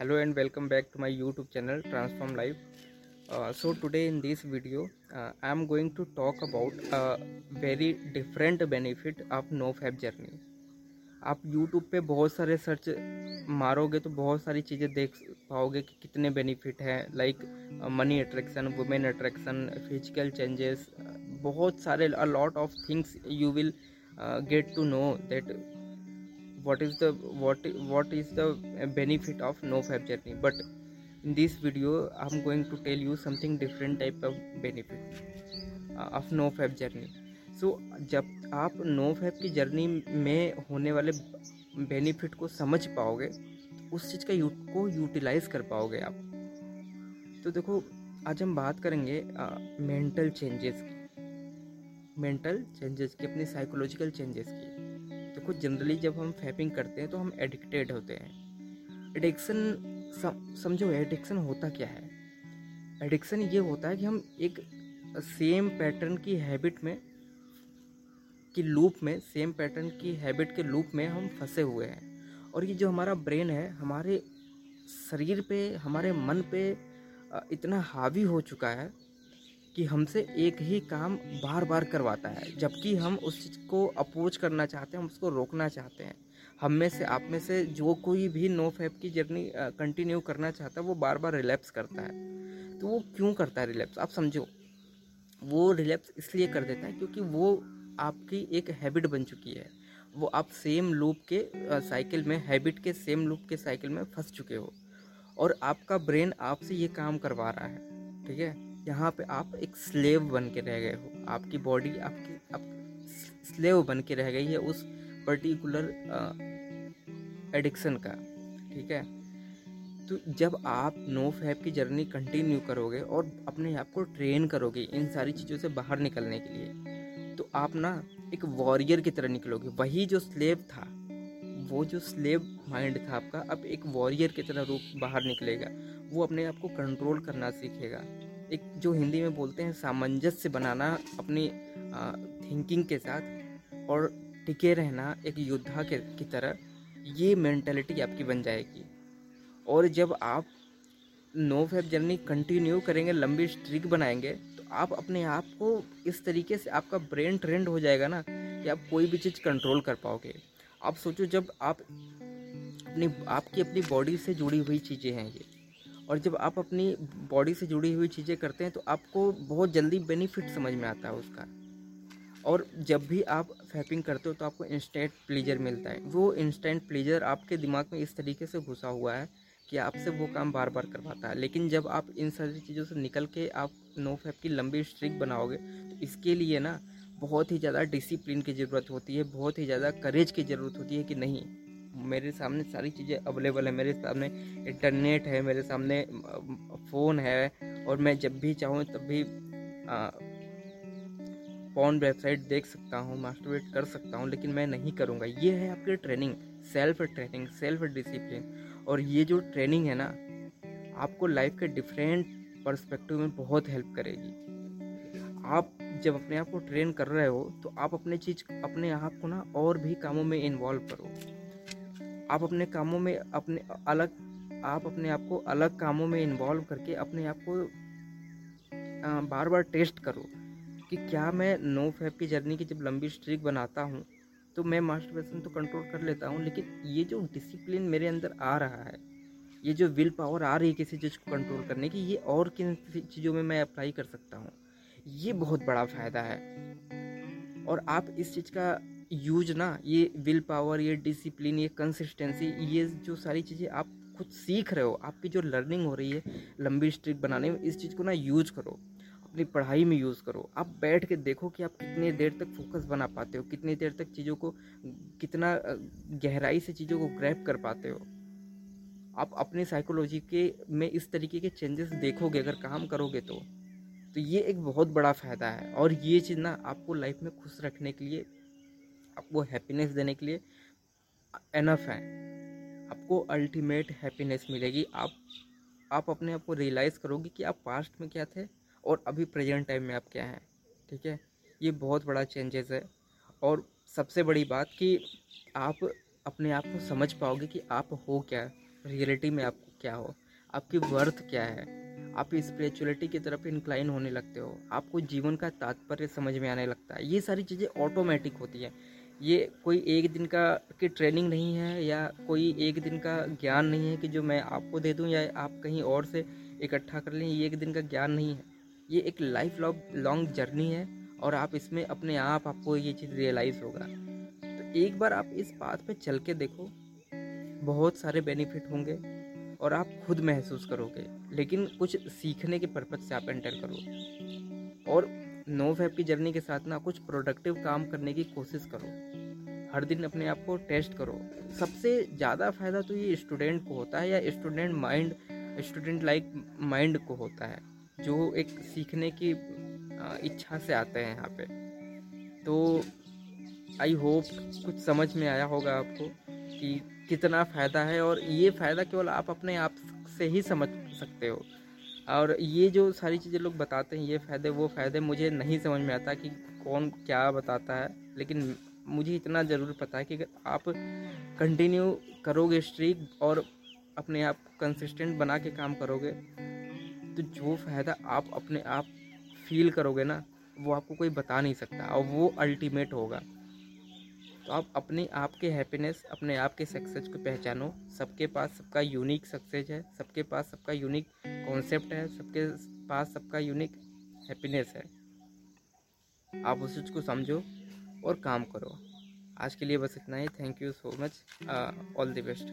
Hello and welcome back to my YouTube channel transform life so today in this video I am going to talk about a very different benefit of no fab journey आप YouTube पे बहुत सारे search मारोगे तो बहुत सारी चीज़ें देख पाओगे कि कितने बेनिफिट हैं like money attraction women attraction physical changes बहुत सारे a lot of things you will get to know that what is the what what is the benefit of no fab journey but in this video i'm going to tell you something different type of benefit uh, of no fab journey so so, जब आप no fab की journey में होने वाले benefit को समझ पाओगे तो उस चीज़ का यू को यूटिलाइज कर पाओगे आप तो देखो आज हम बात करेंगे मेंटल चेंजेस की मेंटल चेंजेस की अपनी साइकोलॉजिकल चेंजेस की देखो जनरली जब हम फैपिंग करते हैं तो हम एडिक्टेड होते हैं। एडिक्शन समझो एडिक्शन होता क्या है? एडिक्शन ये होता है कि हम एक सेम पैटर्न की हैबिट में, की लूप में सेम पैटर्न की हैबिट के लूप में हम फंसे हुए हैं। और ये जो हमारा ब्रेन है, हमारे शरीर पे, हमारे मन पे इतना हावी हो चुका है कि हमसे एक ही काम बार बार करवाता है, जबकि हम उस चीज़ को अपोज करना चाहते हैं, हम उसको रोकना चाहते हैं। हम में से, आप में से जो कोई भी नो फैप की जर्नी कंटिन्यू करना चाहता है, वो बार बार रिलैप्स करता है। तो वो क्यों करता है रिलैप्स आप समझो। वो रिलैप्स इसलिए कर देता है क्योंकि वो आपकी एक हैबिट बन चुकी है। वो आप सेम लूप के साइकिल में हैबिट के सेम लूप के साइकिल में फंस चुके हो। और आपका ब्रेन आपसे ये काम करवा रहा है, ठीक है? यहाँ पे आप एक स्लेव बन के रह गए हो। आपकी बॉडी आपकी, आप स्लेव बन के रह गई है उस पर्टिकुलर एडिक्शन का, ठीक है? तो जब आप नो फैप की जर्नी कंटिन्यू करोगे और अपने आप को ट्रेन करोगे इन सारी चीज़ों से बाहर निकलने के लिए तो आप ना एक वॉरियर की तरह निकलोगे। वही जो स्लेव था, वो जो स्लेव माइंड था आपका, अब एक वॉरियर की तरह रूप बाहर निकलेगा। वो अपने आप को कंट्रोल करना सीखेगा। एक जो हिंदी में बोलते हैं, सामंजस्य बनाना अपनी थिंकिंग के साथ और टिके रहना एक योद्धा के, की तरह, ये मेंटेलिटी आपकी बन जाएगी। और जब आप नो फैप जर्नी कंटिन्यू करेंगे, लंबी स्ट्रिक बनाएँगे तो आप अपने आप को इस तरीके से आपका ब्रेन ट्रेंड हो जाएगा ना, कि आप कोई भी चीज़ कंट्रोल कर पाओगे। आप सोचो जब आप अपनी, आपकी अपनी बॉडी से जुड़ी हुई चीज़ें हैं ये और जब आप अपनी बॉडी से जुड़ी हुई चीज़ें करते हैं तो आपको बहुत जल्दी बेनिफिट समझ में आता है उसका। और जब भी आप फैपिंग करते हो तो आपको इंस्टेंट प्लेजर मिलता है। वो इंस्टेंट प्लेजर आपके दिमाग में इस तरीके से घुसा हुआ है कि आपसे वो काम बार बार करवाता है। लेकिन जब आप इन सारी चीज़ों से निकल के आप नो फैप की लंबी स्ट्रिक बनाओगे तो इसके लिए ना, बहुत ही ज़्यादा डिसिप्लिन की ज़रूरत होती है, बहुत ही ज़्यादा करेज की ज़रूरत होती है कि नहीं मेरे सामने सारी चीज़ें अवेलेबल है। मेरे सामने इंटरनेट है, मेरे सामने फ़ोन है और मैं जब भी चाहूँ तब भी पॉन वेबसाइट देख सकता हूँ मास्टरवेट कर सकता हूँ, लेकिन मैं नहीं करूँगा। ये है आपकी training self training self discipline और ये जो ट्रेनिंग है ना, आपको लाइफ के डिफरेंट पर्सपेक्टिव में बहुत हेल्प करेगी। आप जब अपने आप को ट्रेन कर रहे हो तो आप अपने चीज़, अपने आप को ना और भी कामों में इन्वॉल्व करो। आप अपने कामों में अपने अलग, आप अपने आप को अलग कामों में इन्वॉल्व करके अपने आप को बार बार टेस्ट करो कि क्या मैं नो फैप की जर्नी की जब लंबी स्ट्रिक बनाता हूँ तो मैं मास्टरबेशन तो कंट्रोल कर लेता हूँ, लेकिन ये जो डिसिप्लिन मेरे अंदर आ रहा है, ये जो विल पावर आ रही है किसी चीज़ को कंट्रोल करने की, ये और किन चीज़ों में मैं अप्लाई कर सकता हूँ, ये बहुत बड़ा फ़ायदा है। और आप इस चीज़ का यूज़ ना, ये विल पावर ये डिसिप्लिन ये कंसिस्टेंसी ये जो सारी चीज़ें आप खुद सीख रहे हो, आपकी जो लर्निंग हो रही है, लंबी स्ट्रिक बनाने में, इस चीज़ को ना यूज़ करो। अपनी पढ़ाई में यूज़ करो। आप बैठ के देखो कि आप कितनी देर तक फोकस बना पाते हो, कितनी देर तक चीज़ों को, कितना गहराई से चीज़ों को ग्रैप कर पाते हो। आप अपनी साइकोलॉजी के में इस तरीके के चेंजेस देखोगे, अगर काम करोगे तो तो ये एक बहुत बड़ा फ़ायदा है। और ये चीज़ ना आपको लाइफ में खुश रखने के लिए आपको हैप्पीनेस देने के लिए एनफ है। आपको अल्टीमेट हैप्पीनेस मिलेगी। आप आप अपने आप को रियलाइज़ करोगे कि आप पास्ट में क्या थे और अभी प्रेजेंट टाइम में आप क्या हैं। ठीक है? ये बहुत बड़ा चेंजेस है। और सबसे बड़ी बात कि आप अपने आप को समझ पाओगे कि आप हो क्या। रियलिटी में आप क्या हो। आपकी वर्थ क्या है। आप स्पिरिचुअलिटी की तरफ़ इंक्लाइन होने लगते हो। आपको जीवन का तात्पर्य समझ में आने लगता है। ये सारी चीज़ें ऑटोमेटिक होती हैं। ये कोई एक दिन का की ट्रेनिंग नहीं है या कोई एक दिन का ज्ञान नहीं है कि जो मैं आपको दे दूँ या आप कहीं और से इकट्ठा कर लें, ये एक दिन का ज्ञान नहीं है। ये एक लाइफ लॉन्ग जर्नी है और आप इसमें अपने आप आपको ये चीज़ रियलाइज़ होगा। तो एक बार आप इस बात पे चल के देखो, बहुत सारे बेनिफिट होंगे और आप खुद महसूस करोगे, लेकिन कुछ सीखने के पर्पज से आप एंटर करो और नो फैप की जर्नी के साथ ना कुछ प्रोडक्टिव काम करने की कोशिश करो। हर दिन अपने आप को टेस्ट करो। सबसे ज़्यादा फ़ायदा तो ये स्टूडेंट को होता है या student mind student like mind को होता है, जो एक सीखने की इच्छा से आते हैं यहाँ पे। तो आई होप कुछ समझ में आया होगा आपको कि कितना फ़ायदा है और ये फ़ायदा केवल आप अपने आप से ही समझ सकते हो। और ये जो सारी चीज़ें लोग बताते हैं, ये फ़ायदे, वो फ़ायदे मुझे नहीं समझ में आता कि कौन क्या बताता है। लेकिन मुझे इतना ज़रूर पता है कि अगर आप कंटिन्यू करोगे स्ट्रीक और अपने आप कंसिस्टेंट बना के काम करोगे तो जो फ़ायदा आप अपने आप फील करोगे ना, वो आपको कोई बता नहीं सकता और वो अल्टीमेट होगा। तो आप अपने आप के हैप्पीनेस अपने आप के सक्सेस को पहचानो। सबके पास सबका यूनिक सक्सेस है, सबके पास सबका यूनिक कॉन्सेप्ट है, सबके पास सबका यूनिक हैप्पीनेस है। आप उस चीज़ को समझो और काम करो। आज के लिए बस इतना ही। Thank you so much all the best